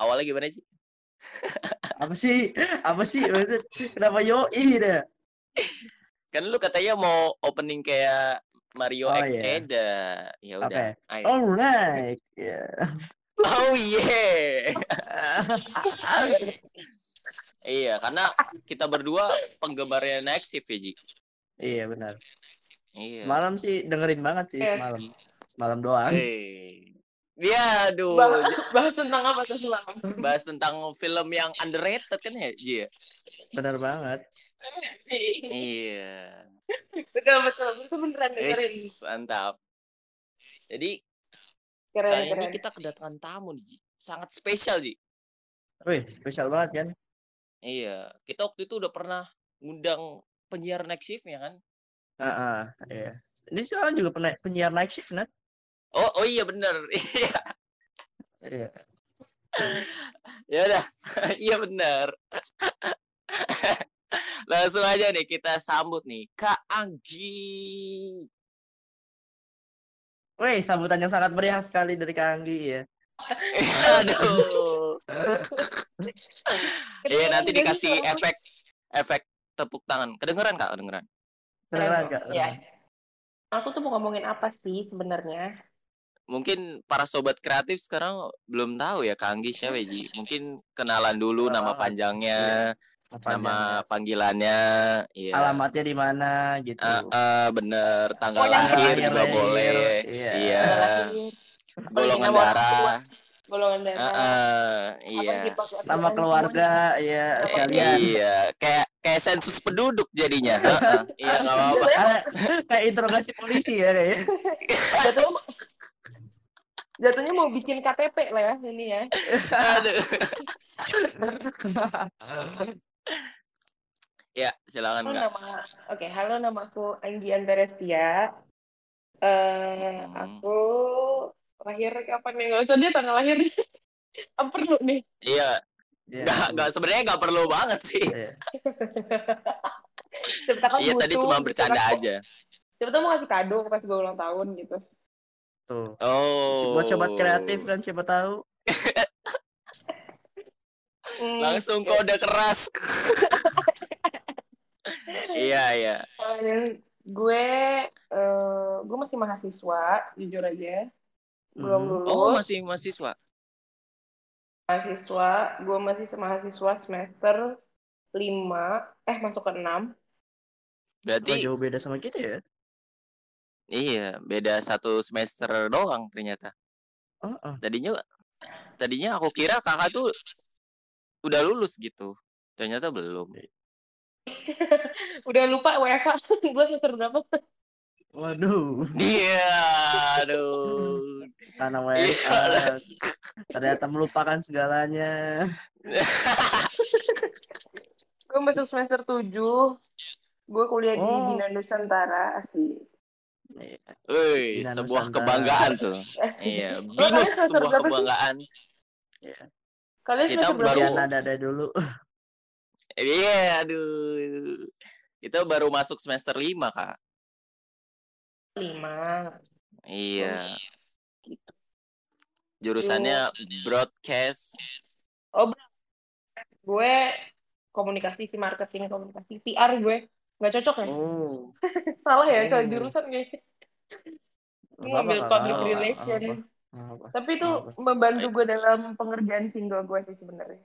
awalnya gimana sih? Apa sih? Apa sih? Maksud kenapa yoi dah? Kan lu katanya mau opening kayak Mario Oh, X iya. Eda. Ya udah. ayo. Alright. Ya. Oh yeah. iya, karena kita berdua penggemarnya Next Shift ya, Ji. Iya benar. Iya. Semalam sih dengerin banget sih Iya. semalam. Semalam doang. Hey. Dia aduh, Bah- bahas tentang apa tuh semalam? bahas tentang film yang underrated kan ya, Ji? ya? Benar banget. Iya. betul betul itu beneran dengerin Wis, mantap. Jadi keren kali ini keren kita kedatangan tamu nih, Ji. Sangat spesial, Ji. Wih, spesial banget kan? Iya, kita waktu itu udah pernah ngundang penyiar Next Shift ya kan? Heeh, iya. Ini soalnya juga pernah penyiar night shift, Nat. Oh, oh iya bener. Iya. Iya. Ya udah. iya bener. Langsung aja nih kita sambut nih Kak Anggi. Wih, sambutan yang sangat meriah sekali dari Kak Anggi ya. Aduh. Iya nanti dikasih efek efek tepuk tangan. Kedengeran Kak? Kedengeran. Kedengeran Kak? ya. aku tuh mau ngomongin apa sih sebenarnya Mungkin para sobat kreatif sekarang belum tahu ya Kak Anggi siapa ya, Ji. Mungkin kenalan dulu nama Oh, panjangnya, Apa nama panggilannya, iya. alamatnya di mana gitu. Eh, eh, bener tanggal Pokoknya lahir juga lahir, boleh. iya. Iya. Golongan nama darah. golongan Eh, darah iya. Nama keluarga ya Nama sekalian. Iya, kayak kayak sensus penduduk jadinya. Heeh. Iya, nggak apa-apa. Kayak kayak interogasi polisi ya kayaknya. Jatuhnya mau- bikin KTP lah ya ini ya Aduh. Ya, silakan halo Kak. nama oke halo nama aku Anggi Antarestia eh Hmm. aku lahir kapan nih nggak usah dia tanggal lahir apa perlu nih Iya, Iya. nggak nggak sebenarnya nggak perlu banget sih. Iya. Iya, tadi cuma gitu bercanda kan. aja. siapa tahu mau kasih kado pas gue ulang tahun gitu Tuh. Oh. Buat sobat kreatif kan siapa tahu. Hmm, Langsung kode keras. Iya, iya. Dan gue eh, gue masih mahasiswa jujur aja belum Mhm. lulus Oh, masih mahasiswa. mahasiswa gue masih mahasiswa semester 5 eh masuk ke 6 Oh, Berarti jauh beda sama kita ya. Iya, beda satu semester doang ternyata. Oh, oh. Tadinya tadinya aku kira kakak tuh udah lulus gitu. Ternyata belum. udah lupa WFH gue semester berapa Waduh, Iya, aduh. karena Iya. WFH ternyata melupakan segalanya. gue masuk semester 7 gue kuliah di Oh. Bina Nusantara asik Iya. Wih, sebuah Nusantara. kebanggaan tuh. Iya, binus sebuah kebanggaan. kalian Kita baru- Bagian nada dulu. Iya, aduh. Kita baru masuk semester 5, Kak. lima Iya. gitu. Jurusannya broadcast. gue komunikasi sih marketing komunikasi PR gue nggak cocok ya Oh. salah ya kalau Oh. jurusan kayaknya Nggak Gue ngambil public relation tapi itu Apa? membantu gue dalam pengerjaan single gue sih sebenarnya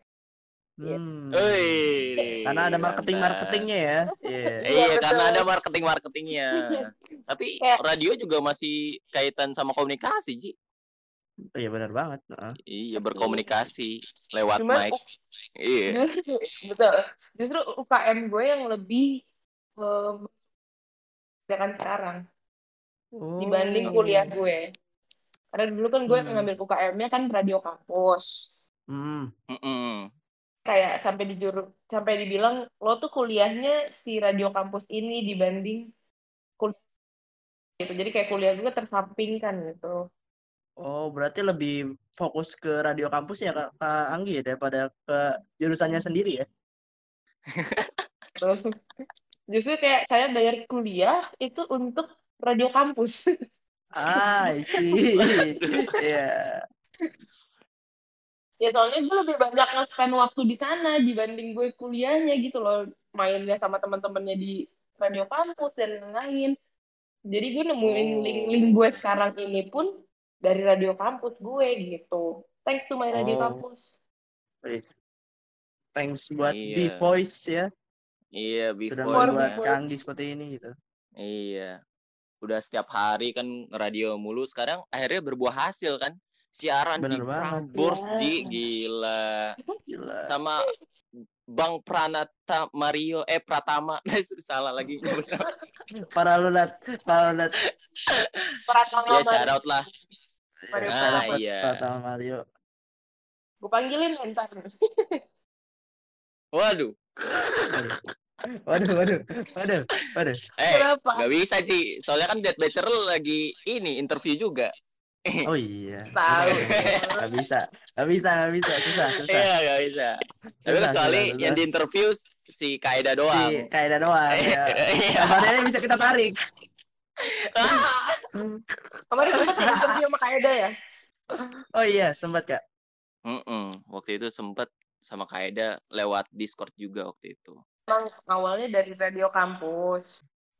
Iya. Hmm. Wih. Karena ada marketing marketingnya ya. Iya. Iya, Iya, karena ada marketing marketingnya. Tapi Kayak- radio juga masih kaitan sama komunikasi, Ji. Iya benar banget. Heeh. Iya, berkomunikasi lewat Cuman mic. Iya. betul justru UKM gue yang lebih um, kan sekarang Oh. dibanding kuliah gue karena dulu kan gue Hmm. ngambil UKM-nya kan radio kampus Hmm. Mm-mm. kayak sampai dijuru sampai dibilang lo tuh kuliahnya si radio kampus ini dibanding kuliah gitu jadi kayak kuliah gue tersampingkan gitu Oh, berarti lebih fokus ke radio kampus ya Kak, Kak Anggi ya daripada ke jurusannya sendiri ya? Justru kayak saya bayar kuliah itu untuk radio kampus Ah. Iya. ya soalnya gue lebih banyak nge-spend waktu di sana dibanding gue kuliahnya gitu loh mainnya sama teman-temannya di radio kampus dan lain-lain jadi gue nemuin Oh. link-link gue sekarang ini pun dari radio kampus gue gitu thanks to my radio Oh. kampus. Thanks buat Iya. B Voice ya. Iya, Sudah before membuat Voice. Kanggi seperti ini gitu. Iya. Udah setiap hari kan radio mulu sekarang akhirnya berbuah hasil kan. Siaran di Bener banget. Prambors Iya. Ji, gila. Gila. Sama Bang Pranata Mario eh Pratama salah lagi Para lulat, para lulat. Pratama ya shout out lah Mario Nah, Pratama. iya. Pratama Mario. gue panggilin ntar waduh Waduh, waduh, waduh, waduh. eh kenapa nggak bisa Ci soalnya kan Dead Bachelor lagi ini interview juga Oh iya. tahu Gak bisa, gak bisa, gak bisa, susah, susah. iya nggak bisa tapi kecuali susah, yang di interview si Kaida doang Si Kaida doang ya. Iya. Kabarnya bisa kita tarik. kemarin sempat interview sama Kaeda ya Oh iya, sempat Kak. Mm-mm. waktu itu sempet sama Kaida lewat Discord juga waktu itu emang awalnya dari radio kampus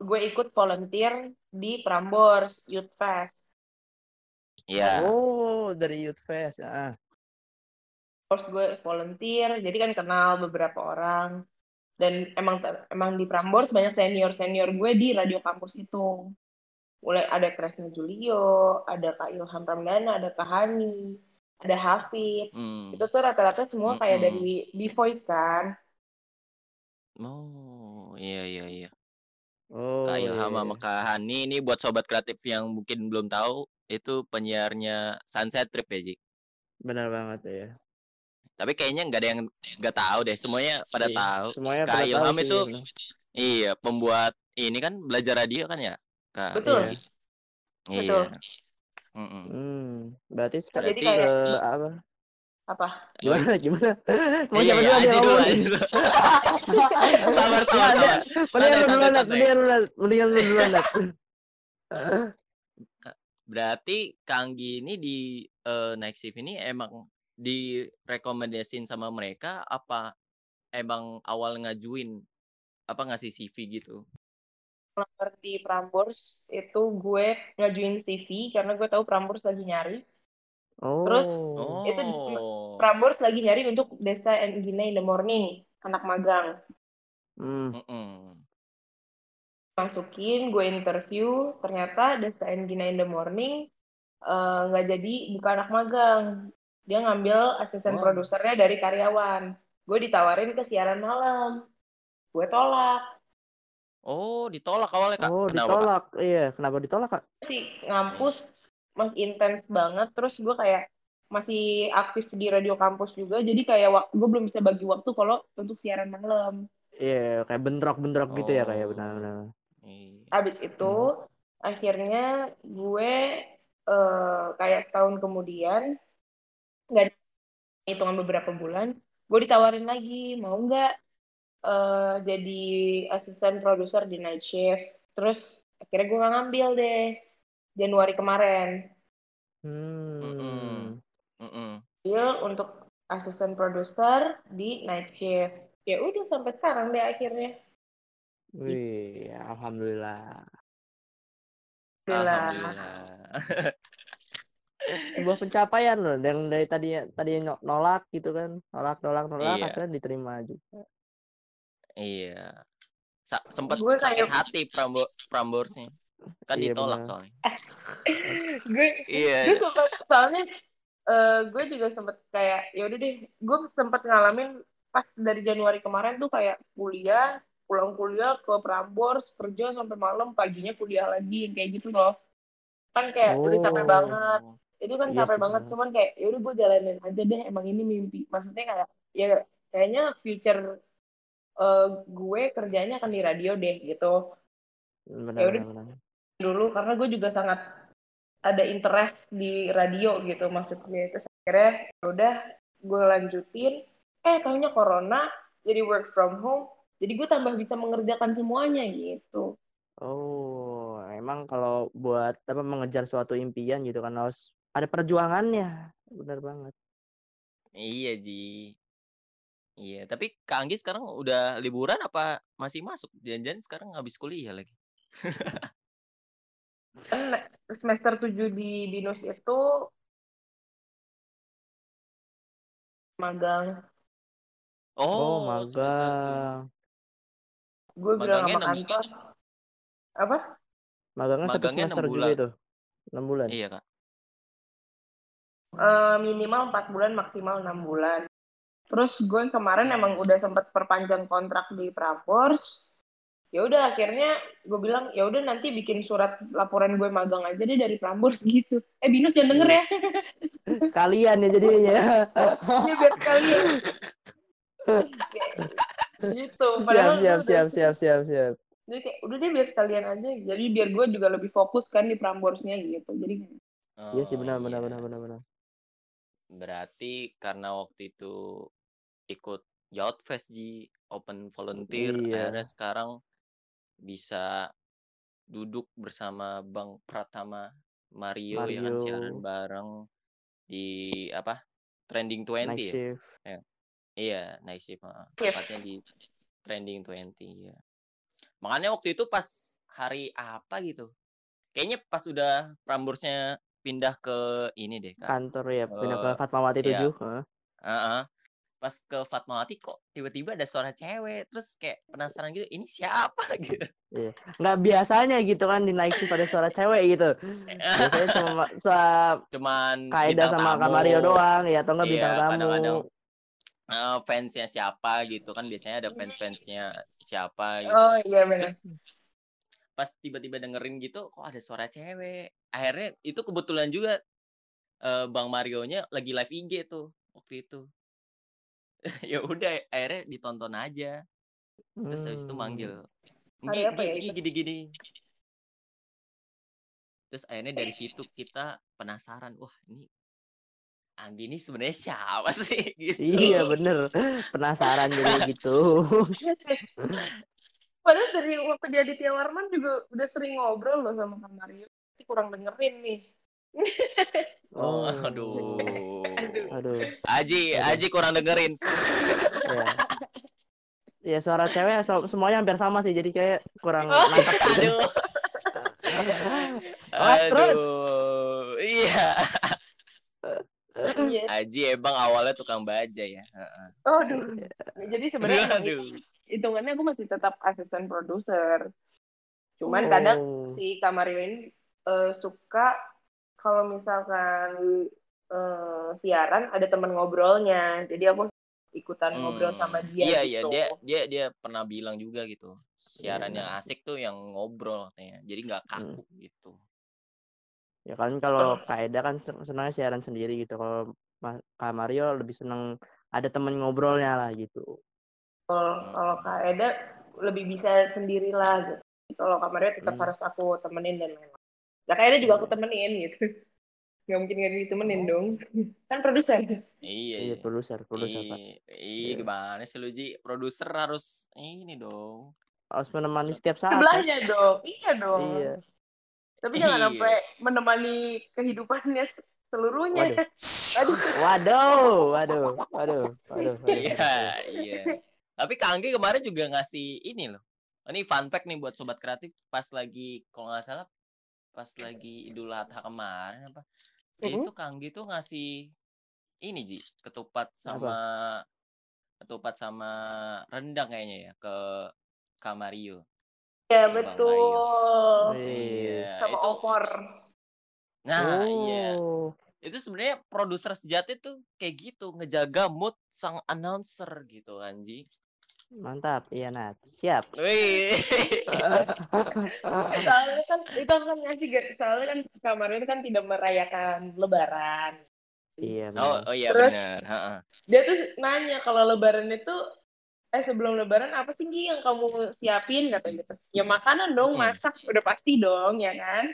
gue ikut volunteer di Prambors Youth Fest ya Oh, dari Youth Fest. Ah. terus gue volunteer jadi kan kenal beberapa orang dan emang emang di Prambors banyak senior senior gue di radio kampus itu mulai ada Kresna Julio ada Kak Ilham Ramdana ada Kak Hani ada Hafid Hmm. itu tuh rata-rata semua kayak Mm-mm. dari B Voice kan oh iya iya iya Oh. Kak Ilham iya. sama Kak Hani ini buat sobat kreatif yang mungkin belum tahu itu penyiarnya Sunset Trip ya Ji. Benar banget ya. Tapi kayaknya nggak ada yang nggak tahu deh. Semuanya pada Iya, tahu. Semuanya Kak pada tahu Ilham sih, itu benar. Iya, pembuat ini kan belajar radio kan ya, Kak. Betul. Iya. Iya. Betul. Mm-mm. Hmm, berarti sekarang Jadi Berarti kayak ke apa? Apa Gimana? Gimana? Mau Iya, siapa iya, dulu nih dulu, sabar, sabar, sabar. Mendingan lu duluan. Mendingan lu, Nat. Mendingan lu duluan, Nat. Berarti Kanggi ini di eh, Night Shift ini emang direkomendasin sama mereka apa emang awal ngajuin apa ngasih CV gitu? Di Prambors itu gue ngajuin CV karena gue tahu Prambors lagi nyari Oh. Terus, Oh. Itu Prambors lagi nyari untuk Desa and Gina in the Morning anak magang Hmm. Mm-mm. masukin gue interview ternyata Desa and Gina in the Morning eh, nggak jadi bukan anak magang dia ngambil asisten Wah. produsernya dari karyawan gue ditawarin ke siaran malam gue tolak Oh, ditolak awalnya Kak. Oh, Kenapa, Kak? ditolak. Iya, kenapa ditolak, Kak? sih ngampus mas intens banget terus gue kayak masih aktif di radio kampus juga jadi kayak wak- gue belum bisa bagi waktu kalau untuk siaran malam Iya, kayak bentrok-bentrok gitu ya, kayak Oh. benar-benar. Iya. Habis itu akhirnya gue eh, kayak setahun kemudian nggak hitungan beberapa bulan gue ditawarin lagi mau nggak eh, jadi asisten produser di night shift terus akhirnya gue nggak ngambil deh Januari kemarin Hmm. Mm-mm. Mm-mm. ambil untuk asisten produser di night shift ya udah sampai sekarang deh akhirnya Wih, alhamdulillah. Alhamdulillah. Alhamdulillah. Sebuah pencapaian loh, yang dari tadi tadi no- nolak gitu kan, nolak, nolak, nolak, Iya. akhirnya diterima juga. Iya. Sa- sempet Gue sakit kayak- hati Prambo Pramborsnya. Kan Iya, ditolak benar. soalnya. gue Iya. gue sempet soalnya eh, gue juga sempet kayak ya udah deh gue sempet ngalamin pas dari Januari kemarin tuh kayak kuliah pulang kuliah ke Prambors kerja sampai malam paginya kuliah lagi kayak gitu loh kan kayak udah capek Oh. banget itu kan Iya capek banget cuman kayak ya udah gue jalanin aja deh emang ini mimpi maksudnya kayak ya kayaknya future eh, gue kerjanya akan di radio deh gitu Benar, Ya udah. Dulu karena gue juga sangat ada interest di radio gitu maksudnya itu akhirnya ya udah gue lanjutin eh tahunya corona jadi work from home jadi gue tambah bisa mengerjakan semuanya gitu Oh, emang kalau buat apa mengejar suatu impian gitu kan harus ada perjuangannya. Benar banget. Iya, Ji. Iya, tapi Kak Anggi sekarang udah liburan apa masih masuk? Jangan-jangan sekarang habis kuliah lagi. Kan semester 7 di BINUS itu magang. Oh, Oh, magang. Gue bilang sama kantor. Apa? Magangnya satu semester juga itu. 6 bulan. Iya, Kak. Eh, minimal 4 bulan, maksimal 6 bulan. Terus gue kemarin emang udah sempet perpanjang kontrak di Prapors. Ya udah akhirnya gue bilang ya udah nanti bikin surat laporan gue magang aja deh dari Prambors gitu. Eh Binus jangan denger ya. Sekalian ya jadinya. Dia biar sekalian. gitu. siap, Padahal siap, siap, siap, siap, siap. Jadi kayak udah deh biar sekalian aja. Jadi biar gue juga lebih fokus kan di Pramborsnya gitu. Jadi Iya sih Oh, benar, benar, benar, benar, benar. Berarti karena waktu itu ikut Yacht Fest Ji, open volunteer, Iya. akhirnya sekarang bisa duduk bersama Bang Pratama Mario, ya kan siaran Mario. bareng di apa? Trending 20 Night ya? shift. Iya, night shift, heeh. Shift. Tepatnya di Trending 20 ya. Makanya waktu itu pas hari apa gitu. Kayaknya pas udah Pramborsnya pindah ke ini deh, Kak. Kantor ya, pindah ke Fatmawati iya. 7. heeh. Heeh. Pas ke Fatmawati kok tiba-tiba ada suara cewek, terus kayak penasaran gitu, ini siapa gitu. Nggak biasanya gitu kan di night shift ada suara cewek gitu. Biasanya cuma sama Cuman Kaida sama tamu, Kak Mario doang ya atau enggak Iya, bintang tamu. kadang-kadang. eh, fansnya siapa gitu kan biasanya ada fans-fansnya siapa gitu. oh iya benar. Terus pas tiba-tiba dengerin gitu kok ada suara cewek. Akhirnya itu kebetulan juga eh, Bang Mario-nya lagi live IG tuh waktu itu. ya udah akhirnya ditonton aja. Terus habis itu Hmm. manggil. Hari Gi, apa gi, ya gi, itu? gini-gini. Terus akhirnya dari situ kita penasaran, wah ini Anggi ini sebenarnya siapa sih gitu. Iya bener penasaran jadi gitu. Padahal dari waktu di Aditya Warman juga udah sering ngobrol loh sama Kak Mario. Tapi kurang dengerin nih. Oh, Oh. aduh. Aduh. Aji, Aduh. Aji kurang dengerin. Ya. Ya suara cewek so- semuanya hampir sama sih jadi kayak kurang Oh. gitu. Aduh. Terus. Aduh. Iya. Iya. Aji emang awalnya tukang baja ya. Heeh. Aduh. Jadi sebenarnya hitungannya aku masih tetap asisten produser. Cuman kadang Oh. si Kak Mario ini eh, suka kalau misalkan eh, siaran ada teman ngobrolnya. Jadi aku ikutan ngobrol Hmm. sama dia Iya, iya, gitu. dia dia dia pernah bilang juga gitu. Siaran yang asik tuh yang ngobrol katanya. Jadi nggak kaku gitu. Ya kan kalau Kak Eda kan sen- senangnya siaran sendiri gitu. Kalau Kak Mario lebih seneng ada temen ngobrolnya lah gitu. Kalau kalau Kak Eda lebih bisa sendirilah gitu. Kalau Kak Mario tetap Hmm. harus aku temenin dan lain-lain. Nah, Kak Eda juga aku temenin gitu. Nggak mungkin nggak ditemenin Oh. dong. Kan produser. Iya, Iya iya. produser, produser Pak. Iya, iya, gimana sih lu Ji? Produser harus ini dong. Harus menemani setiap saat. Pak. Sebelahnya dong. Iya dong. Iya. Tapi jangan Iya. sampai menemani kehidupannya se- seluruhnya. Waduh. Aduh. Waduh, waduh, waduh, waduh. waduh. Iya, iya. Tapi Kang Anggi kemarin juga ngasih ini loh. Ini fun fact nih buat sobat kreatif pas lagi kalau nggak salah pas lagi Idul Adha kemarin apa? Mhm. Itu Kang Anggi tuh ngasih ini Ji, ketupat sama ketupat sama rendang kayaknya ya ke Kak Mario. Ya betul. Iya. Sama itu opor. nah iya. Oh. Itu sebenarnya produser sejati tuh kayak gitu, ngejaga mood sang announcer gitu Anji. Mantap, iya Nat. Siap. Wih. Soalnya kan itu kan ngasih soalnya kan kemarin kan tidak merayakan Lebaran. Iya, Oh, benar. oh iya Terus- benar. heeh. Dia tuh nanya kalau Lebaran itu eh sebelum Lebaran apa sih Gi yang kamu siapin kata gitu. Ya makanan dong, Hmm. masak udah pasti dong ya kan.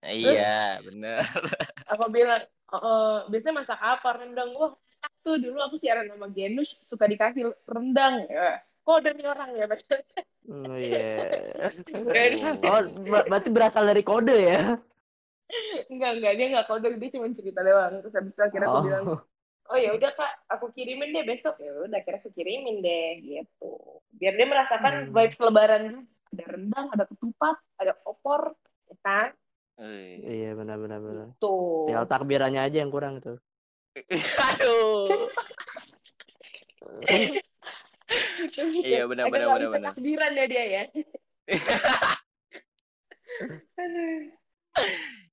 Iya, benar. Aku bilang "Oh, biasanya masak apa rendang wah tuh dulu aku siaran sama Genus suka dikasih rendang ya kok dari orang ya Oh, iya. Dari- Oh, ber- berarti berasal dari kode ya? enggak enggak dia enggak kode dia cuma cerita doang terus habis itu akhirnya aku Oh. bilang oh ya udah kak aku kirimin deh besok ya udah kira aku kirimin deh gitu biar dia merasakan Hmm. vibes lebaran ada rendang ada ketupat ada opor ya kan Eh. Iya benar benar benar. tuh Tinggal takbirannya aja yang kurang tuh. Aduh. Iya, benar, benar, benar, benar. takbiran ya dia ya.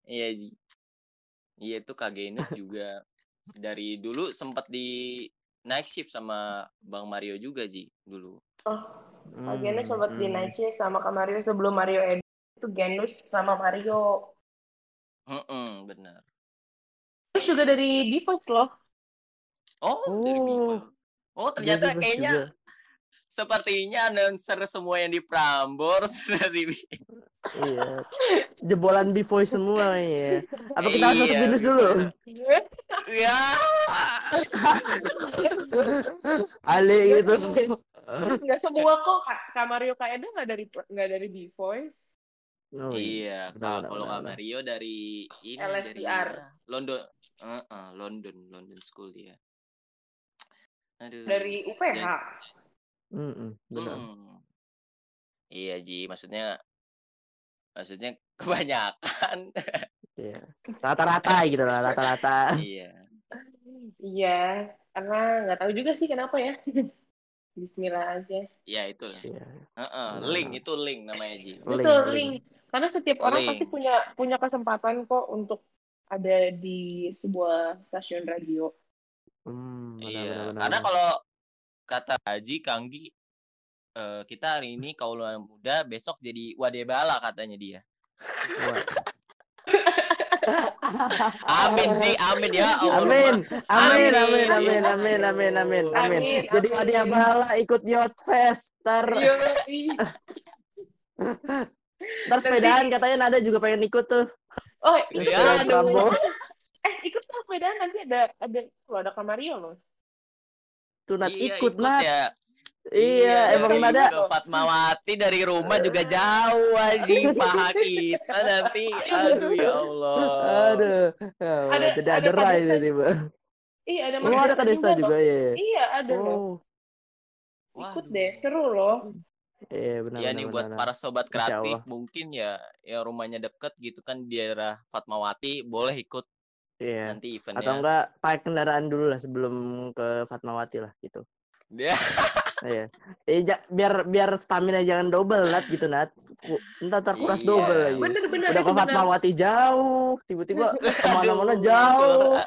Iya Ji. Iya itu Kak Genus juga dari dulu sempat di night shift sama Bang Mario juga Ji dulu. Kak Genus Hmm, sempat di hmm. night shift sama Kak Mario sebelum Mario edit itu Genus sama Mario Heeh, benar. Genus juga dari B-Voice loh Oh, dari Oh. Biva. Oh, Dia ternyata kayaknya juga. Sepertinya announcer semua yang di Prambors dari Iya. Jebolan B-Voice semua ya. Apa kita harus masuk Iya, binus dulu? Ya. Ale gitu. nggak semua kok Kak, Kak Mario Kak Eda nggak dari nggak dari B-Voice Oh, iya, Benar, kalau kalau. Mario dari ini dari LSPR. mana? London. Heeh, London, London School dia. Aduh. dari UPH Jadi- Mm-mm, benar. Hmm. Iya Ji, maksudnya maksudnya kebanyakan. Iya. Rata-rata gitu lah, rata-rata. iya. iya karena nggak tahu juga sih kenapa ya Bismillah aja Iya itu lah. Iya. Heeh, Benar. link itu link namanya Ji. Betul link. link karena setiap orang Link. pasti punya punya kesempatan kok untuk ada di sebuah stasiun radio Hmm, benar, Iya, benar, benar, karena kalau kata Haji Kanggi eh, kita hari ini kaulah muda, besok jadi wadebala katanya dia. Amin Ji, amin ya Allah. Amin, amin, Amin. amin, amin, amin, amin, amin, amin. Amin, Jadi amin. Wadia Bala ikut Yacht Fest. Ntar, sepedaan katanya Nada juga pengen ikut tuh. oh Ya, sepedaan aduh. Prambors. eh ikut sepedaan nanti ada ada loh ada Kamario loh Tuh Nat Iya, ikut, Nat. ya. Iya, emang dari Nada. Fatmawati dari rumah juga jauh Haji paha kita nanti. Aduh ya Allah. Aduh. Ya Allah, Ada- jadi ada ada rai tiba-tiba. iya ada Oh, ada Kadesta juga loh. ya. iya ada loh Oh. ikut Waduh. deh seru loh Iya, benar Ya benar, nih benar, buat benar. para sobat kreatif mungkin ya yang rumahnya deket gitu kan di daerah Fatmawati boleh ikut Iya. nanti Atau eventnya. enggak pakai kendaraan dulu lah sebelum ke Fatmawati lah gitu. Ya, Iya. Eh, ja- biar biar stamina jangan double Nat gitu Nat. Entar ntar kuras Iya. double lagi. bener bener Udah ke bener Fatmawati jauh, tiba-tiba ke mana-mana jauh.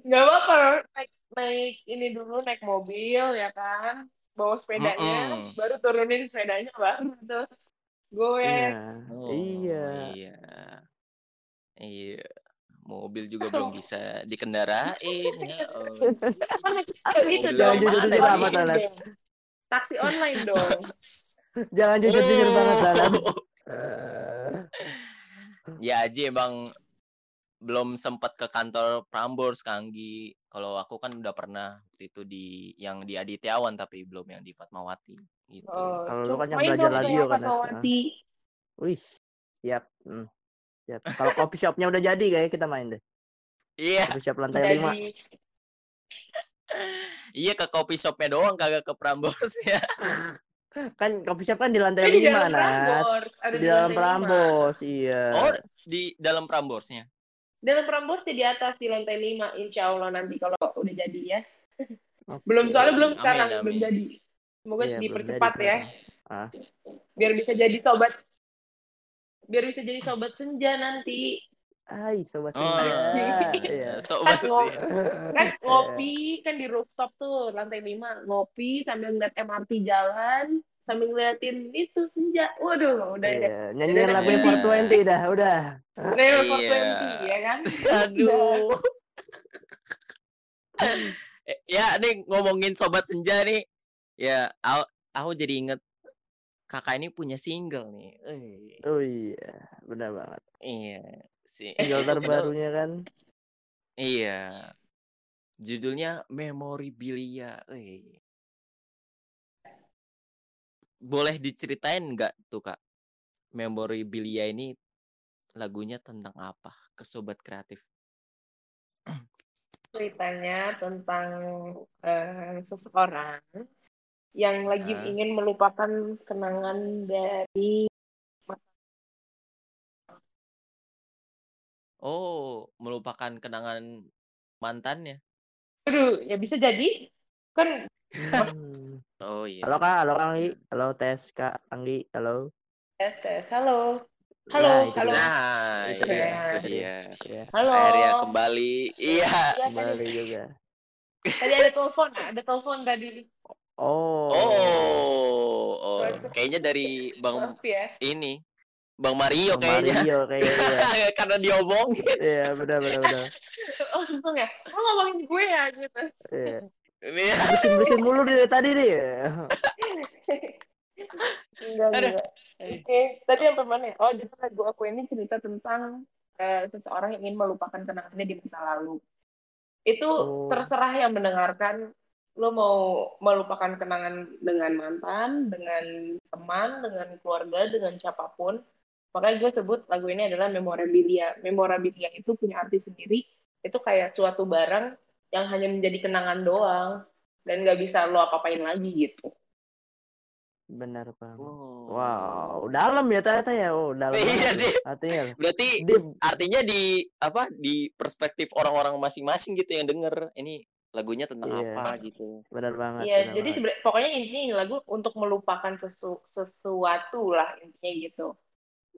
nggak apa-apa naik naik ini dulu naik mobil ya kan bawa sepedanya Mm-mm. baru turunin sepedanya baru tuh gue Iya. Oh, Iya. Iya. Mobil juga belum bisa dikendarain ya. Allah. itu Mobil dong taksi nih? online dong. taksi online dong Jangan jujur-jujur banget lah Nat. Oh. Ya Aji emang belum sempat ke kantor Prambors Kanggi. Kalau aku kan udah pernah waktu itu di yang di Adityawan tapi belum yang di Fatmawati gitu. oh, Kalau lu kan yang belajar radio kan, Nat. Fatmawati. Wih, siap. Hmm. Siap. Kalau coffee shopnya udah jadi kayak kita main deh. Iya, Coffee shop lantai lima. jadi iya ke coffee shopnya doang kagak ke Prambors ya. Kan coffee shop kan di lantai Eh, di lima. Prambors ada Di dalam lima. Prambos, iya. Oh, di dalam Pramborsnya. dalam Prambors di atas di lantai 5 insya Allah nanti kalau udah jadi ya Oke. belum soalnya belum Amin, sekarang amin. belum jadi semoga Iya, dipercepat jadi ya. Ah. biar bisa jadi sobat biar bisa jadi sobat senja nanti Hai, sobat Oh, senja. iya. Iya. Sobat. Kan ngo- kan ngopi kan di rooftop tuh lantai 5 ngopi sambil ngeliat MRT jalan sambil ngeliatin itu senja waduh udah deh Iya, nyanyiin lagunya udah. 420 dah, udah. Rail for Iya. 20 ya kan Aduh. Eh, ya nih ngomongin sobat senja nih. Ya, aku, aku jadi inget kakak ini punya single nih. Oh iya, benar banget. iya. Si, Single terbarunya kan. Iya. Judulnya Memorabilia. Eh. Boleh diceritain nggak tuh kak? Memorabilia ini lagunya tentang apa? Ke sobat kreatif. ceritanya tentang eh, seseorang yang lagi Ah. ingin melupakan kenangan dari Oh, melupakan kenangan mantannya. Aduh, ya bisa jadi kan. Oh iya. Halo Kak, halo Anggi. Halo Tes Kak Anggi, halo. tes tes halo halo Nah, itu halo dia. Nah, Itu iya, dia. itu dia. Ya, halo Akhirnya kembali. Iya. Iya, kembali juga. tadi ada telepon ada telepon tadi Oh. Oh, oh. Kayaknya dari Bang maaf ya ini. Bang Mario Bang kayaknya. Mario kayaknya. Karena diomongin. Iya, benar benar benar. oh langsung ya lo ngomongin gue ya gitu Iya. Ini ya. Bersin-bersin mulu nih dari tadi nih. enggak enggak oke tadi yang mana ya? oh jadi lagu aku ini cerita tentang eh, seseorang yang ingin melupakan kenangannya di masa lalu itu Oh. terserah yang mendengarkan lo mau melupakan kenangan dengan mantan dengan teman dengan keluarga dengan siapa pun makanya gue sebut lagu ini adalah memorabilia memorabilia itu punya arti sendiri itu kayak suatu barang yang hanya menjadi kenangan doang dan nggak bisa lo apa-apain lagi gitu Benar, Bang. Oh. Wow, dalam ya ternyata ya. Oh, dalam Iya, banget ya. Artinya. Berarti Deep. artinya di apa di perspektif orang-orang masing-masing gitu yang denger ini lagunya tentang Iya. apa gitu. Benar banget. Iya, benar jadi banget. sebenarnya pokoknya intinya ini lagu untuk melupakan sesu- sesuatu lah intinya gitu.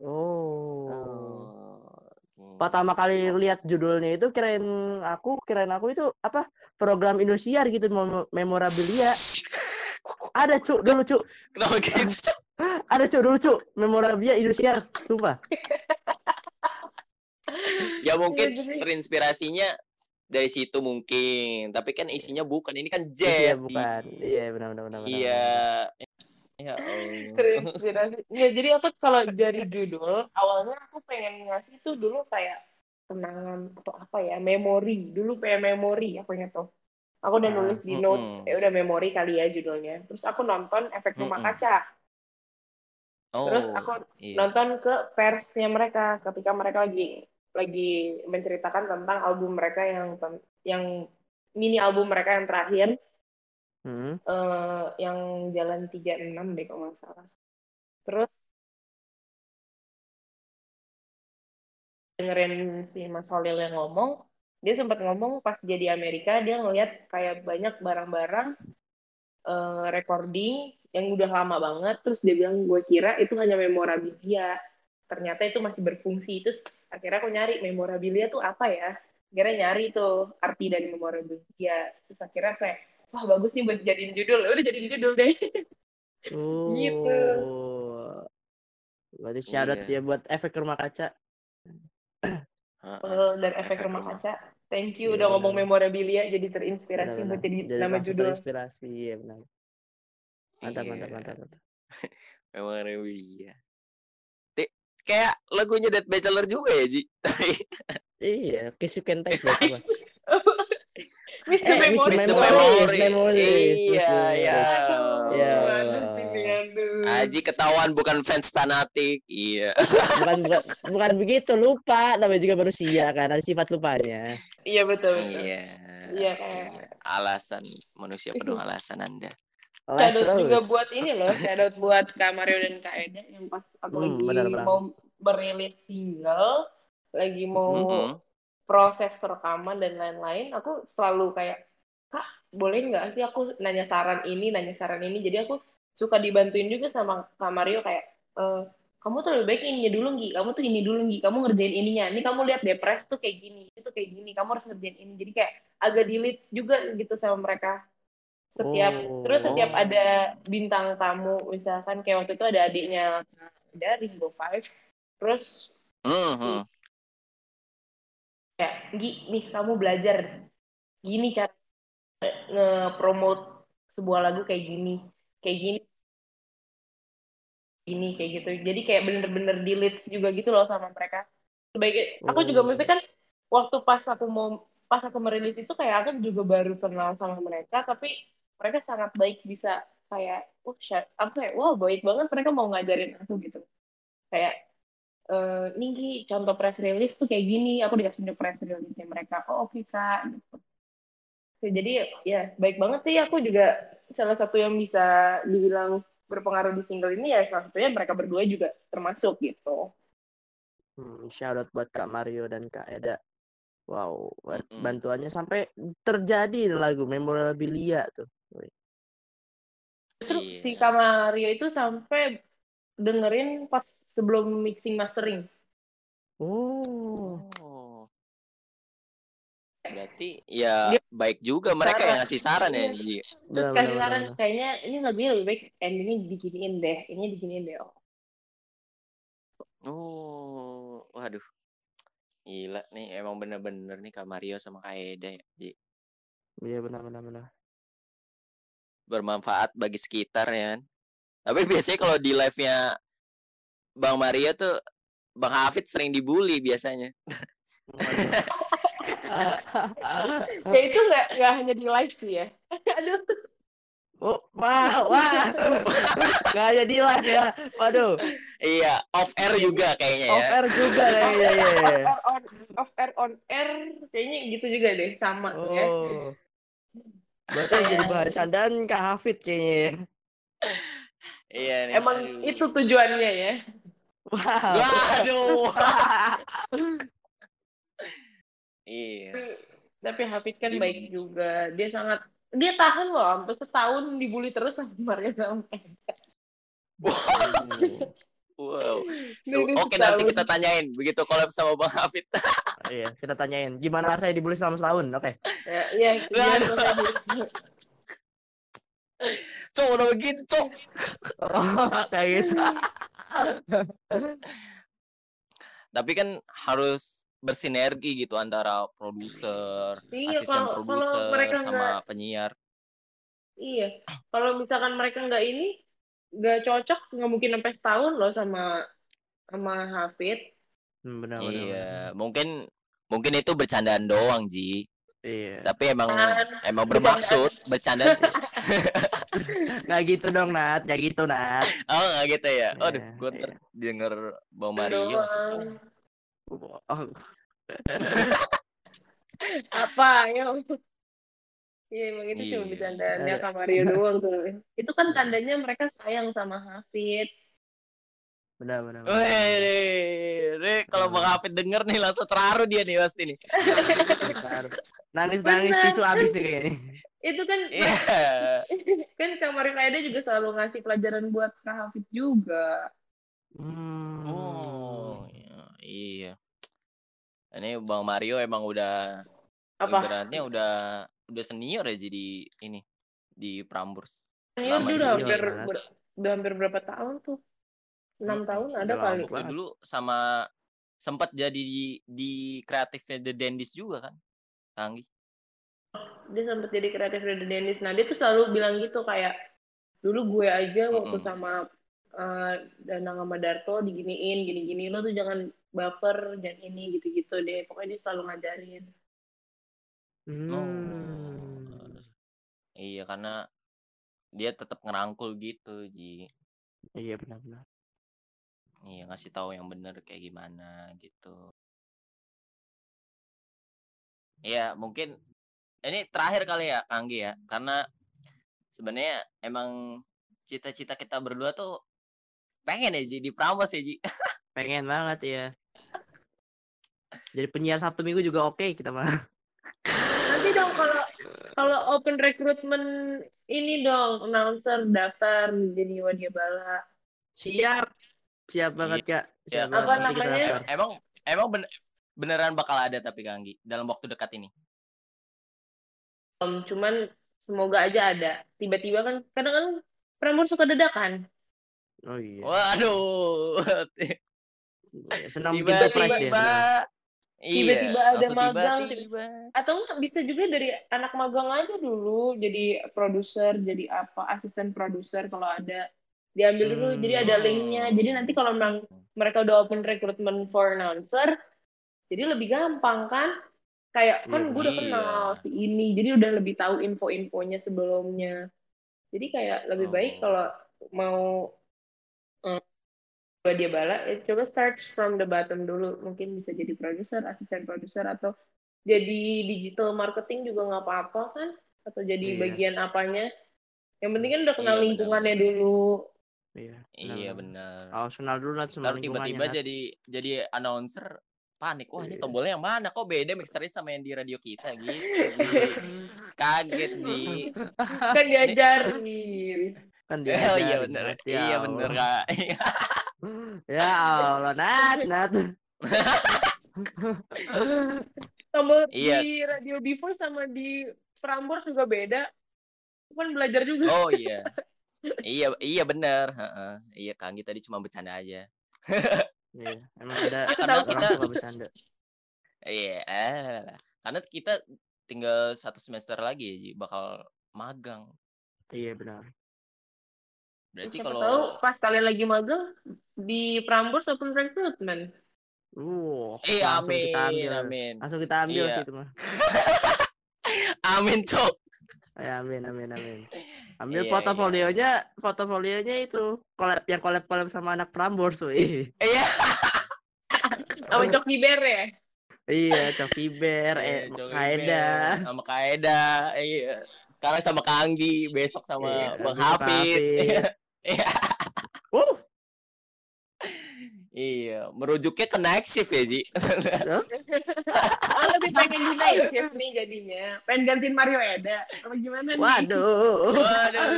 Oh. Oh. Pertama kali lihat judulnya itu kirain aku, kirain aku itu apa? Program Indosiar gitu mem- memorabilia. Ada cuk dulu cuk. Kenapa gitu? Ada cuk dulu cuk. Memorabilia Indosiar. Sumpah. ya mungkin Iya, jadi- terinspirasinya dari situ mungkin, tapi kan isinya bukan. Ini kan Iya jazz. Di- bukan. Iya benar benar benar. benar, Iya. Ya Allah. Terinspirasi. Ya, jadi aku kalau dari judul awalnya aku pengen ngasih tuh dulu kayak kenangan atau apa ya, memori. Dulu pengen memori aku ingat tuh. Aku udah Ah, nulis di notes, ya udah memori kali ya judulnya. Terus aku nonton efek rumah Mm-mm. kaca. Oh. Terus aku iya. nonton ke persnya mereka ketika mereka lagi lagi menceritakan tentang album mereka yang yang mini album mereka yang terakhir Hmm. eh, yang jalan 36 deh kalau nggak salah. Terus dengerin si Mas Holil yang ngomong, dia sempat ngomong pas dia di Amerika dia ngeliat kayak banyak barang-barang eh, recording yang udah lama banget terus dia bilang gue kira itu hanya memorabilia ternyata itu masih berfungsi terus akhirnya aku nyari memorabilia tuh apa ya akhirnya nyari tuh arti dari memorabilia terus akhirnya kayak wah bagus nih buat jadiin judul udah jadiin judul deh Oh. Gitu. Berarti shout out Iya. ya buat efek rumah kaca. Heeh. Betul, dan efek, Efek rumah rumah. kaca thank you Iya, udah ngomong benar. memorabilia jadi terinspirasi Benar-benar. buat jadi, Jadi nama judul terinspirasi, iya benar. Mantap, Iya. mantap, mantap, mantap. Memorabilia. Kayak lagunya Dead Bachelor juga ya, Ji. Iya, kiss you can take. Mr. Eh, Mr. Iya, ya. Iya. aduh. Aji ketahuan bukan fans fanatik. Iya. bukan, bukan bukan begitu lupa namanya juga manusia kan ada sifat lupanya Iya betul betul. Iya. Iya, kayak- Iya. Alasan manusia penuh alasan Anda. Shadow terus juga buat ini loh, shadow buat Kak Mario dan Kak Eda yang pas aku Hmm, lagi benar, benar. mau merilis single, lagi mau Mm-mm. proses rekaman dan lain-lain, aku selalu kayak, Kak, boleh nggak sih aku nanya saran ini, nanya saran ini. Jadi aku suka dibantuin juga sama Kak Mario kayak, "Eh, kamu tuh lebih baik ininya dulu, Gi. Kamu tuh ini dulu, Gi. Kamu ngerjain ininya. Ini kamu lihat depres tuh kayak gini, itu kayak gini. Kamu harus ngerjain ini. Jadi kayak agak di juga gitu sama mereka. Setiap Oh. terus setiap ada bintang tamu, misalkan kayak waktu itu ada adiknya dari Ringo Five, terus Mhm. kayak Gi, nih kamu belajar gini cara nge-promote sebuah lagu kayak gini, kayak gini, gini kayak gitu. Jadi kayak bener-bener di leads juga gitu loh sama mereka. Sebagai aku juga Oh. mesti kan waktu pas aku mau pas aku merilis itu kayak aku juga baru kenal sama mereka, tapi mereka sangat baik bisa kayak, oh, sya- aku kayak, wow baik banget mereka mau ngajarin aku gitu. Kayak eh nih contoh press release tuh kayak gini, aku dikasih press release mereka. Oh oke kak. Gitu. jadi ya baik banget sih aku juga salah satu yang bisa dibilang berpengaruh di single ini ya salah satunya mereka berdua juga termasuk gitu Hmm, shout out buat Kak Mario dan Kak Eda. Wow, bantuannya sampai terjadi lagu memorabilia tuh. Terus Iya. si Kamario itu sampai dengerin pas sebelum mixing mastering. Oh, Oh. Berarti ya Dia- baik juga mereka yang Saran. ngasih saran ya, Iya. Terus benar, kasih benar, saran benar. kayaknya ini lagunya lebih baik endingnya diginiin deh, ini diginiin deh. Oh. Oh, waduh. Gila nih, emang bener-bener nih Kak Mario sama Kak Eda ya. Iya benar benar benar. Bermanfaat bagi sekitar ya kan. Tapi biasanya kalau di live-nya Bang Mario tuh Bang Hafid sering dibully biasanya. Ya itu nggak nggak hanya di live sih ya. Aduh. Oh, wah, wah. Nggak ada di live ya. Waduh, Iya, off air juga kayaknya off ya. air juga kayaknya ya. Off air on off air on air kayaknya gitu juga deh sama ya. Oh. Berarti yang jadi bahan candaan Kak Hafid kayaknya ya. Iya nih. Emang aduh. itu tujuannya ya. Wow. Waduh. iya. Tapi Hafid kan Gim- baik juga. Dia sangat dia tahan loh sampai setahun dibully terus sama Maria sama Wow. So, Oke nanti setahun. kita tanyain begitu collab sama Bang Hafid. Iya, kita tanyain gimana rasanya dibully selama setahun. Oke. Ya, ya, Aduh. Cok udah begitu, Cok. Oh, kayak gitu. Tapi kan harus bersinergi gitu antara produser, Iya, asisten produser sama nggak- penyiar. Iya, kalau misalkan mereka nggak ini, nggak cocok, nggak mungkin sampai setahun loh sama sama Hafid. Hmm, benar benar. Iya, benar. mungkin mungkin itu bercandaan doang, Ji. Iya. Tapi emang Kan, emang bermaksud bercanda. Nggak gitu dong, Nat. Nggak gitu, Nat. oh, nggak gitu ya. Aduh, Iya, gue iya. ter denger Bang Mario masuk. Oh, Apa ya? Iya, emang itu cuma Iya. bercandaannya Ada. Kak Mario doang tuh. Itu kan tandanya mereka sayang sama Hafid. benar benar. benar. Wih, nih kalau Bang Hafid denger nih langsung terharu dia nih pasti nih. Nangis nangis tisu habis nih kayaknya. Itu kan Iya. kan Kak Mario juga selalu ngasih pelajaran buat Kak Hafid juga. Hmm. Oh, iya. iya. Ini Bang Mario emang udah Apa? ibaratnya udah udah senior ya jadi ini di Prambors. Iya, Lama dia udah hampir ber- udah hampir berapa tahun tuh? Enam Mm-mm. tahun ada kali. Waktu dulu sama sempat jadi di, di kreatifnya The Dandies juga kan. Kanggi. Dia sempat jadi kreatif dari Dennis. Nah, dia tuh selalu bilang gitu kayak dulu gue aja waktu sama eh, Danang sama Darto diginiin, gini-gini lo tuh jangan baper, jangan ini gitu-gitu deh. Pokoknya dia selalu ngajarin. Hmm. Iya karena dia tetap ngerangkul gitu, Ji. Iya benar benar. Iya ngasih tahu yang bener kayak gimana gitu. Iya mungkin ini terakhir kali ya Kanggi ya karena sebenarnya emang cita-cita kita berdua tuh pengen ya Ji di Prambors ya Ji. Pengen banget ya. Jadi penyiar Sabtu Minggu juga oke kita mah. Nanti dong kalau kalau open recruitment ini dong announcer daftar jadi Wadia Bala. Siap. Siap banget, Kak. Ya, Siap banget. Apa kita namanya? Emang emang ben- beneran bakal ada tapi Kanggi dalam waktu dekat ini. Om, cuman semoga aja ada. Tiba-tiba kan kadang kan Prambors suka dadakan. Oh iya. Waduh. Senang bikin surprise ya. Tiba-tiba. Iya, Tiba-tiba ada magang, tiba-tiba. atau bisa juga dari anak magang aja dulu jadi produser jadi apa asisten produser kalau ada diambil dulu Hmm. jadi ada linknya jadi nanti kalau memang mereka udah open recruitment for announcer jadi lebih gampang kan kayak kan gue udah iya. kenal si ini jadi udah lebih tahu info-infonya sebelumnya jadi kayak lebih baik Oh. kalau mau eh, buat dia bala ya coba start from the bottom dulu mungkin bisa jadi produser asisten produser atau jadi digital marketing juga nggak apa-apa kan atau jadi Iya. bagian apanya yang penting kan udah kenal Iya, lingkungannya dulu Iya. Iya benar. benar. Oh, kenal dulu Nat sama tiba-tiba jadi jadi announcer panik. Wah, ini Iya. tombolnya yang mana? Kok beda mixernya sama yang di radio kita gitu. Kaget, Ji. kan diajarin Kan Oh dia iya bener. Iya bener, Kak. Ya Allah, Nat, Nat. tombol Iya. di radio Before sama di Prambors juga beda kan belajar juga Oh iya. Iya, iya bener. Heeh. Iya, Kak Anggi tadi cuma bercanda aja. Iya, emang ada Aku Karena tahu kita bercanda. iya, eh, karena kita tinggal satu semester lagi ya, Ji, bakal magang. Iya benar. Berarti siapa kalau tahu pas kalian lagi magang di Prambors open recruitment Uh, Iya, langsung kita amin, ambil. amin. Langsung kita ambil Iya. sih itu mah. Amin, Cok. Ya, amin, amin, amin. Ambil Iya, portofolionya, portofolionya itu collab yang collab collab sama anak Prambors, wih. Iya. sama Coki Bear ya Iya, Coki Bear, eh, Iya, Coki Kaeda. Bear, sama Kaeda, iya. Sekarang sama Kak Anggi, besok sama Iya, Bang Hafid. Iya. Uh, Iya, merujuknya ke night shift ya, Ji. oh, lebih pengen di night shift nih jadinya pengen gantiin Mario Eda apa gimana nih waduh. Waduh.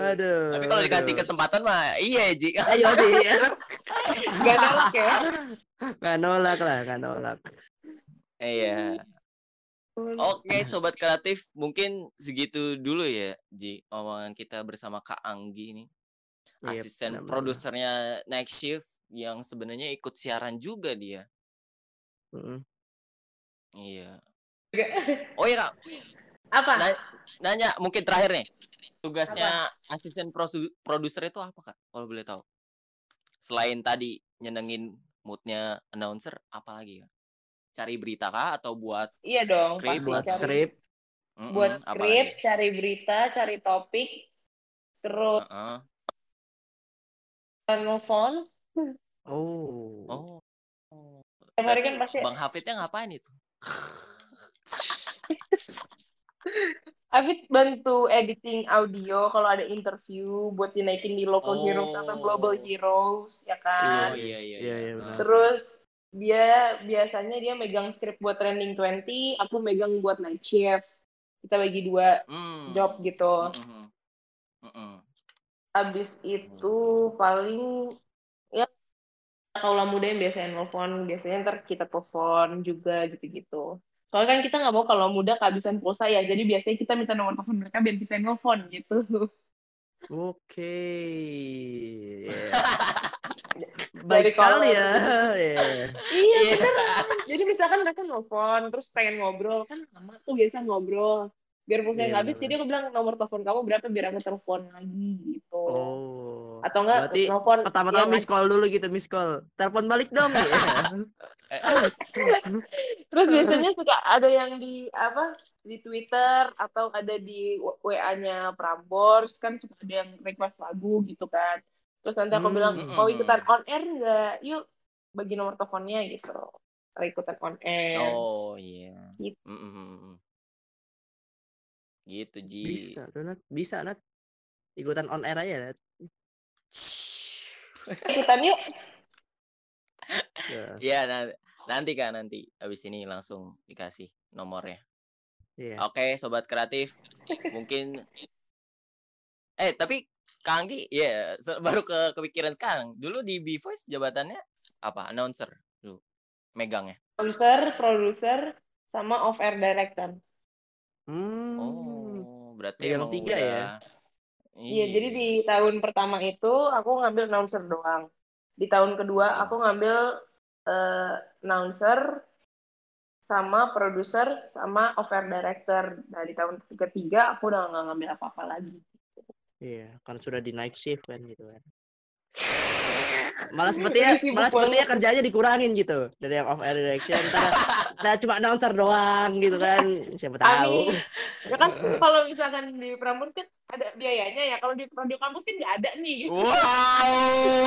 Waduh. Tapi kalau dikasih kesempatan mah iya, Ji. Ayo di. Gak nolak ya Gak nolak lah, gak nolak. Iya. Oke, sobat kreatif, mungkin segitu dulu ya, Ji. Omongan kita bersama Kak Anggi nih. Iya, Asisten produsernya Night Shift yang sebenarnya ikut siaran juga dia. Mm-mm. Iya. Oh iya, Kak. apa Na- nanya mungkin terakhir nih. Tugasnya asisten prosu- produser itu apa, Kak? Kalau boleh tahu. Selain tadi nyenengin moodnya announcer, apa lagi, Kak? Cari berita kah atau buat iya dong Skrip, pasti Buat cari skrip, Mm-mm, buat apa skrip lagi? cari berita cari topik terus Heeh. nelfon oh. Oh. Hari Berarti kan pasti Bang Hafidnya ngapain itu? Afid bantu editing audio kalau ada interview buat dinaikin di local heroes atau global Oh. heroes ya kan Oh iya iya Iya, iya, Ah. benar. Terus dia biasanya dia megang script buat trending 20, aku megang buat night shift. Kita bagi dua Hmm. job gitu. Mm-mm. Mm-mm. Abis itu paling ya kaulah muda yang biasanya nelfon, biasanya ntar kita telepon juga gitu-gitu. Soalnya kan kita nggak mau kalau muda kehabisan pulsa ya, jadi biasanya kita minta nomor telepon mereka biar kita nelfon gitu. Oke. Iya. Dari Baik sekali ya. Iya. Iya Iya. Jadi misalkan mereka nelfon, terus pengen ngobrol, kan lama tuh biasa ngobrol. Biar pulsa Iya, nggak habis, bener. jadi aku bilang nomor telepon kamu berapa biar aku telepon lagi gitu. Oh. Atau enggak Berarti nelfon Pertama-tama yang miss call dulu gitu, miss call. Telepon balik dong. Iya. Terus biasanya suka ada yang di apa di Twitter atau ada di WA-nya Prambors kan suka ada yang request lagu gitu kan. Terus nanti aku Hmm. bilang mau Mm-mm. ikutan on air nggak? Yuk bagi nomor teleponnya gitu. Ikutan on air. Oh iya. Gitu. Mm-mm. Gitu Ji. Bisa tuh, Nat. Bisa, Nat. Ikutan on air aja, Nat. Ikutan yuk. Ya, Iya nanti, nanti kan nanti habis ini langsung dikasih nomornya. Iya. Oke sobat kreatif mungkin eh tapi Kang Anggi ya se- baru ke kepikiran sekarang. Dulu di B Voice jabatannya apa? Announcer dulu. Megangnya. Announcer, producer, sama off air director. Hmm. Oh, berarti emang tiga udah ya? Iya, jadi di tahun pertama itu aku ngambil announcer doang. Di tahun kedua Hmm. aku ngambil eh, announcer sama produser sama off air director. Nah, di tahun ketiga aku udah nggak ngambil apa-apa lagi. Iya, kan sudah di night shift kan gitu kan. Malah sepertinya malah sepertinya kerjanya dikurangin gitu dari yang off air direction ntar, nah cuma announcer doang gitu kan siapa tahu Amin. Ya kan kalau misalkan di Prambors kan ada biayanya ya. Kalau di radio kampus kan nggak ada nih. Wow,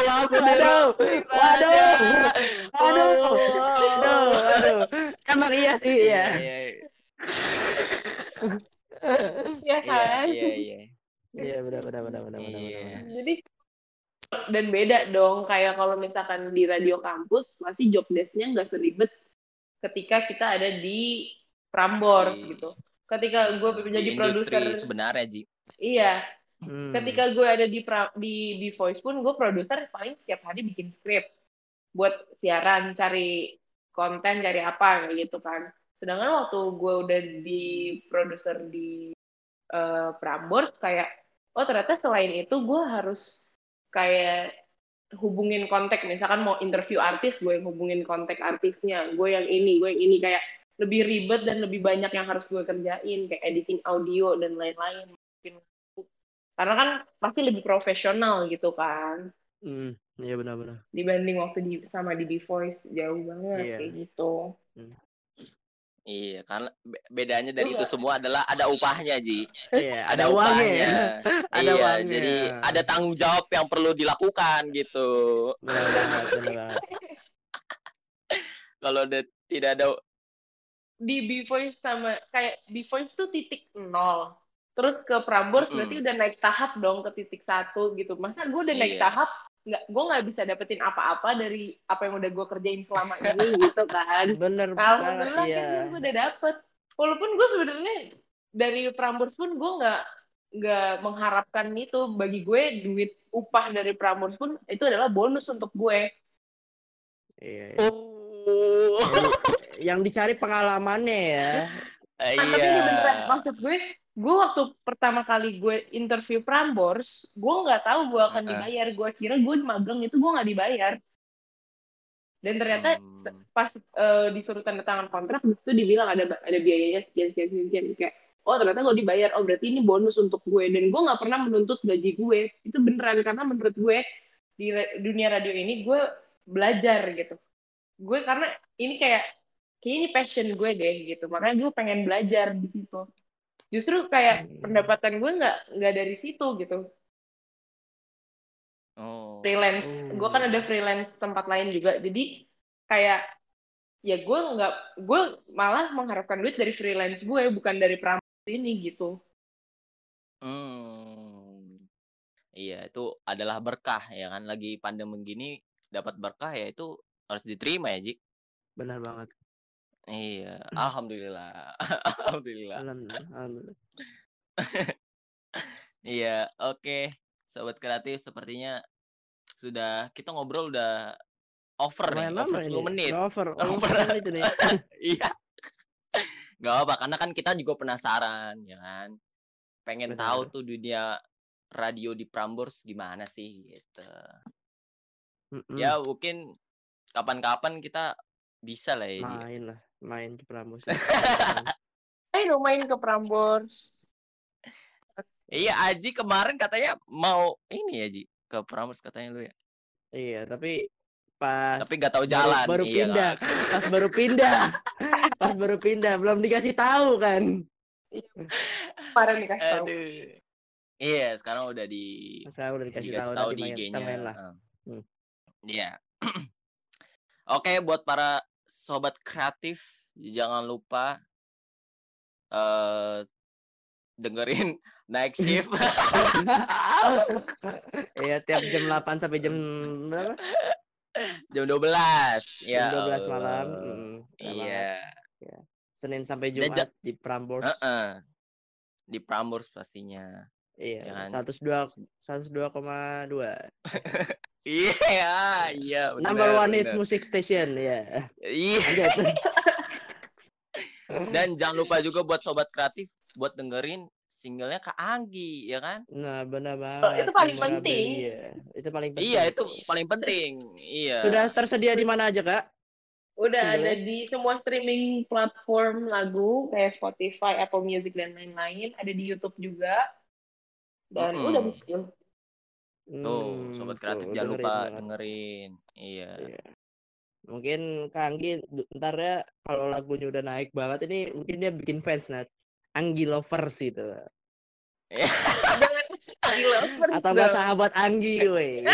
langsung waduh waduh aja. aduh Oh. aduh aduh emang iya sih Iya, ya. iya, iya. ya Iya, kan iya, iya. Iya benar benar benar benar benar. Iya. benar. jadi dan beda dong. Kayak kalau misalkan di radio kampus pasti job desk-nya nggak seribet ketika kita ada di Prambors Di- gitu. Ketika gue Di menjadi industri produser sebenarnya Ji. iya. Hmm. ketika gue ada di pra- di di voice pun gue produser paling setiap hari bikin script buat siaran cari konten cari apa kayak gitu kan. Sedangkan waktu gue udah di produser di eh, Prambors kayak oh ternyata selain itu gue harus kayak hubungin kontak. Misalkan mau interview artis gue yang hubungin kontak artisnya. Gue yang ini gue yang ini. Kayak lebih ribet dan lebih banyak yang harus gue kerjain. Kayak editing audio dan lain-lain. Mungkin. Karena kan pasti lebih profesional gitu kan. Hmm, iya benar benar. dibanding waktu di sama di The Voice. Jauh banget Iya. kayak gitu Iya, karena be- bedanya dari Lu itu nggak- semua adalah ada upahnya, Ji. Iya, Ada, upahnya. ya. Ada iya, uangnya. jadi ada tanggung jawab yang perlu dilakukan gitu. Kalau ada tidak ada di B Voice sama kayak B Voice tuh titik nol terus ke Prambors Mm-mm. berarti udah naik tahap dong ke titik satu gitu masa gue udah naik Iya. tahap nggak gue nggak bisa dapetin apa-apa dari apa yang udah gue kerjain selama ini gitu kan Bener banget, alhamdulillah iya. akhirnya gue udah dapet walaupun gue sebenarnya dari Prambors pun gue nggak nggak mengharapkan itu bagi gue duit upah dari Prambors pun itu adalah bonus untuk gue Iya, iya. Oh. Yang dicari pengalamannya ya. Nah, iya. tapi ini beneran maksud gue, gue waktu pertama kali gue interview Prambors, gue nggak tahu gue akan dibayar. Gue kira gue magang itu gue nggak dibayar. Dan ternyata Hmm. pas eh, disuruh tanda tangan kontrak, di situ dibilang ada ada biayanya sekian sekian sekian, kayak oh ternyata gue dibayar. Oh berarti ini bonus untuk gue. Dan gue nggak pernah menuntut gaji gue. Itu beneran karena menurut gue di dunia radio ini gue belajar gitu. Gue karena ini kayak kayak ini passion gue deh gitu. Makanya gue pengen belajar di situ. Justru kayak Hmm. pendapatan gue nggak nggak dari situ gitu. Oh. Freelance. Oh. Gue kan ada freelance tempat lain juga. Jadi kayak ya gue nggak gue malah mengharapkan duit dari freelance gue bukan dari pramus ini gitu. Hmm. Iya, itu adalah berkah ya kan lagi pandemi gini dapat berkah ya itu harus diterima ya, Ji. Benar banget. Iya, alhamdulillah. alhamdulillah. Alhamdulillah. Alhamdulillah. Iya, oke. Sobat kreatif sepertinya sudah kita ngobrol udah over nih, Lumayan over lama 10 ini. menit. Udah Over. Over. Over 10 menit ini. Iya. Gak apa karena kan kita juga penasaran ya kan. Pengen Benar. tahu tuh dunia radio di Prambors gimana sih gitu. Mm-mm. Ya mungkin kapan-kapan kita bisa lah ya. Ji. main lah, main ke Pramus. Ayo main ke Prambors. Iya, Aji kemarin katanya mau ini ya, Ji. Ke Prambors katanya lu ya. iya, tapi pas Tapi nggak tahu baru- jalan, baru, iya pindah kan? pas baru pindah pas baru pindah belum dikasih tahu kan Kemarin dikasih tahu. Aduh. Iya, sekarang udah di saya udah dikasih, dikasih tahu, tahu tadi di IG-nya. Hmm. Iya. Oke, buat para sobat kreatif, jangan lupa eh dengerin Night Shift. Iya tiap jam 8 sampai jam berapa? jam 12. Ya. Jam 12 malam. Allah. Mm, ya banget. Iya. Senin sampai Dan Jumat di Prambors. Heeh. Di Prambors pastinya. Ya Iya, kan? 102 102,2. Iya, iya. Number bener, one hits bener. music station, ya. Iya. Lanjut. Dan jangan lupa juga buat sobat kreatif buat dengerin singlenya Kak Anggi, ya kan? Nah, benar banget. Oh, itu paling penting. Iya, itu paling penting. Iya, itu paling penting. Iya. Sudah tersedia di mana aja, Kak? Udah ada di semua streaming platform lagu kayak Spotify, Apple Music dan lain-lain. Ada di YouTube juga. Dan Mm-mm. udah gitu. Tuh, sobat kreatif Hmm, tuh, jangan dengerin lupa banget. dengerin. Iya. Iya. Mungkin Kak Anggi ntar ya kalau lagunya udah naik banget ini mungkin dia bikin fans Nat. Anggi lovers gitu. Jangan gila. Atau enggak sahabat Anggi, weh.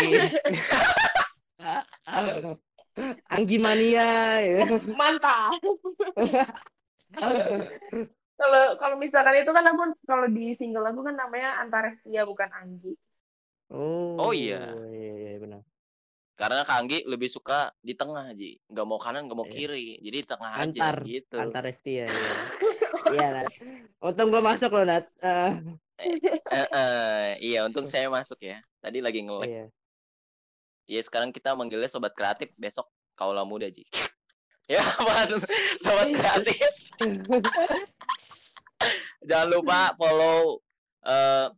Anggi mania ya. Mantap. Kalau kalau misalkan itu kan aku kalau di single aku kan namanya Antarestia bukan Anggi. Oh, Oh, iya. iya, iya, benar. Karena Kanggi lebih suka di tengah Ji, nggak mau kanan nggak mau Iya. kiri, jadi di tengah aja Antar, gitu. antar Resti ya. Iya, Iya, Nat. Untung gua masuk loh, Nat. Eh, Eh, eh, iya untung saya masuk ya. Tadi lagi nge-lag. iya. Ya sekarang kita manggilnya sobat kreatif, besok kaulah muda Ji. Ya mas, sobat kreatif. Jangan lupa follow eh,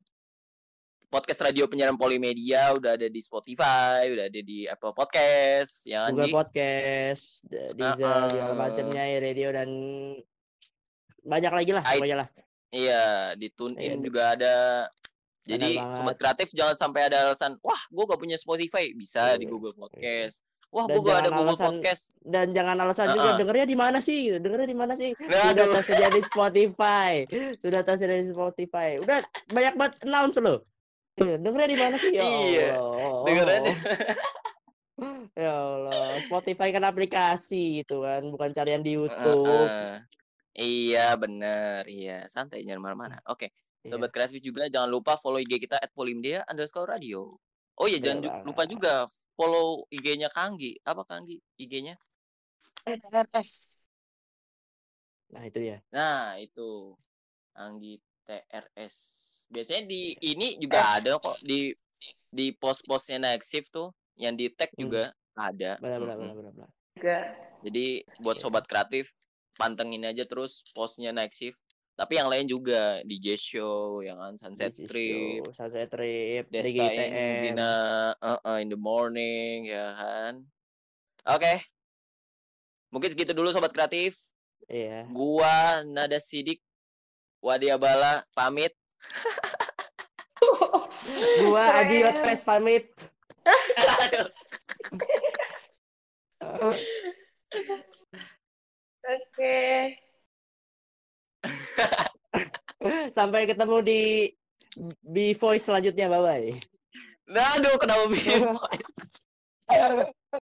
podcast radio penyiaran Polimedia udah ada di Spotify, udah ada di Apple Podcast, ya kan Google Ji? Podcast, D- Deezer, Uh-uh. segala macamnya, ya radio dan banyak lagi lah I- pokoknya lah. Iya, di tune Iya, in di- juga ada. Jadi sobat kreatif jangan sampai ada alasan, wah gue gak punya Spotify, bisa di Iya, Google Podcast. Wah gue gak ada Google alasan- Podcast. Dan jangan alasan juga Uh-uh. dengernya di mana sih? Dengernya di mana sih? Sudah Aduh. tersedia di Spotify. Sudah tersedia di Spotify. Udah banyak banget announce loh. Iya, Dengernya di mana sih? Ya Iya, dengernya di- Ya Allah, Spotify kan aplikasi gitu kan, bukan carian di YouTube. Heeh. Iya bener, iya santai jangan marah-marah. Oke, Iya. sobat kreatif juga jangan lupa follow IG kita @polimdea underscore radio. Oh iya jangan lupa juga follow IG-nya Kanggi. Apa Kanggi IG-nya? NTRS. Nah, itu ya. Nah itu Anggi TRS. Biasanya di ini juga ada kok di di post-postnya Next Shift tuh yang di tag Hmm. juga ada. Benar benar benar benar. Jadi buat Iya. sobat kreatif pantengin aja terus postnya Next Shift. Tapi yang lain juga DJ Show, yang kan Sunset DJ Trip, Show, Sunset Trip, Desta DGITM. Indina, uh, uh, in the morning, ya kan. Oke. Mungkin segitu dulu sobat kreatif. Iya. Gua Nada Sidik, Wadiabala pamit. Gua Aji. Yotfest pamit. Oke. Sampai ketemu di B Voice selanjutnya, bye bye. Nah, aduh kenapa bisa?